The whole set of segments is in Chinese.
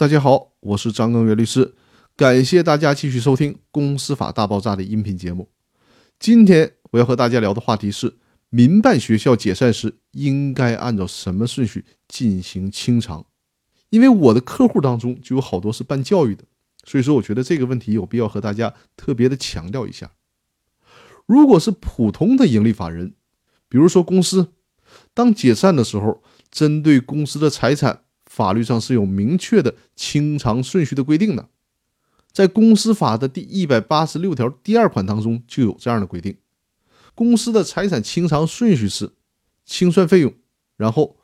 大家好，我是张根元律师，感谢大家继续收听《公司法大爆炸》的音频节目。今天我要和大家聊的话题是：民办学校解散时应该按照什么顺序进行清偿？因为我的客户当中就有好多是办教育的，所以说我觉得这个问题有必要和大家特别的强调一下。如果是普通的盈利法人，比如说公司，当解散的时候，针对公司的财产。法律上是有明确的清偿顺序的规定的，在公司法的第一百八十六条第二款当中就有这样的规定：公司的财产清偿顺序是清算费用，然后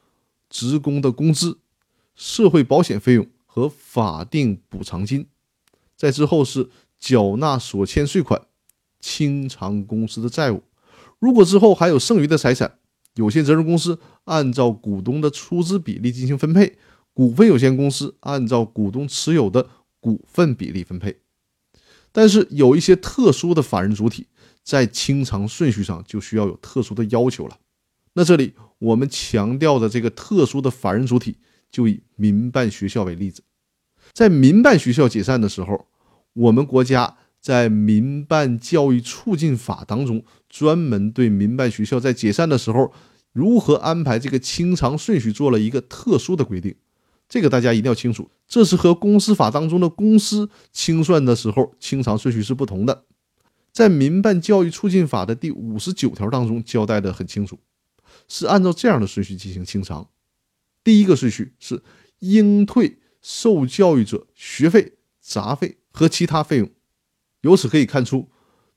职工的工资、社会保险费用和法定补偿金，在之后是缴纳所欠税款、清偿公司的债务。如果之后还有剩余的财产，有限责任公司按照股东的出资比例进行分配。股份有限公司按照股东持有的股份比例分配，但是有一些特殊的法人主体在清偿顺序上就需要有特殊的要求了。那这里我们强调的这个特殊的法人主体，就以民办学校为例子。在民办学校解散的时候，我们国家在《民办教育促进法》当中专门对民办学校在解散的时候如何安排这个清偿顺序做了一个特殊的规定。这个大家一定要清楚，这是和公司法当中的公司清算的时候清偿顺序是不同的。在民办教育促进法的第五十九条当中交代的很清楚，是按照这样的顺序进行清偿。第一个顺序是应退受教育者学费、杂费和其他费用。由此可以看出，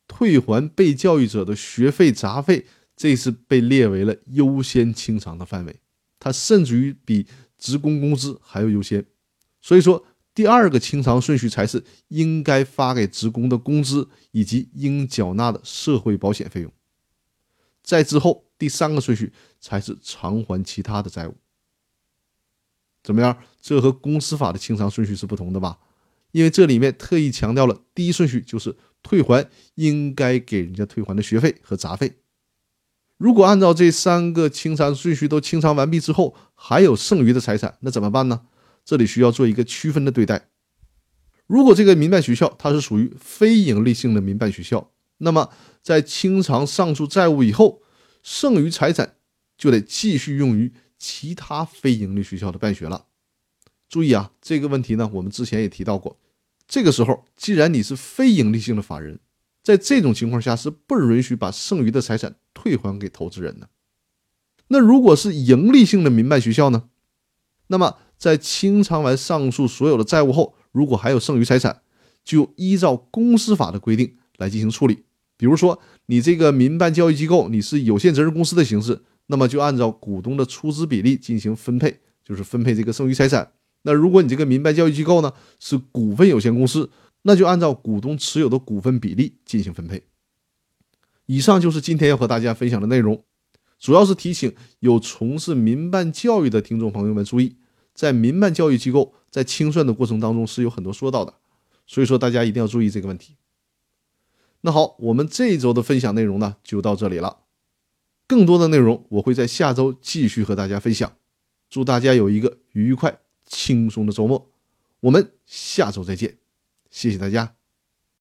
退还被教育者的学费、杂费，这是被列为了优先清偿的范围。它甚至于比。职工工资还要优先，所以说第二个清偿顺序才是应该发给职工的工资以及应缴纳的社会保险费用。在之后第三个顺序才是偿还其他的债务。怎么样？这和公司法的清偿顺序是不同的吧？因为这里面特意强调了第一顺序就是退还应该给人家退还的学费和杂费。如果按照这三个清偿顺序都清偿完毕之后，还有剩余的财产，那怎么办呢？这里需要做一个区分的对待。如果这个民办学校它是属于非盈利性的民办学校，那么在清偿上述债务以后，剩余财产就得继续用于其他非盈利学校的办学了。注意啊，这个问题呢，我们之前也提到过。这个时候，既然你是非盈利性的法人，在这种情况下是不允许把剩余的财产退还给投资人的。那如果是盈利性的民办学校呢？那么在清偿完上述所有的债务后，如果还有剩余财产，就依照公司法的规定来进行处理。比如说，你这个民办教育机构你是有限责任公司的形式，那么就按照股东的出资比例进行分配，就是分配这个剩余财产。那如果你这个民办教育机构呢是股份有限公司，那就按照股东持有的股份比例进行分配。以上就是今天要和大家分享的内容，主要是提醒有从事民办教育的听众朋友们注意，在民办教育机构在清算的过程当中是有很多说到的，所以说大家一定要注意这个问题。那好，我们这一周的分享内容呢就到这里了，更多的内容我会在下周继续和大家分享。祝大家有一个愉快轻松的周末，我们下周再见。谢谢大家。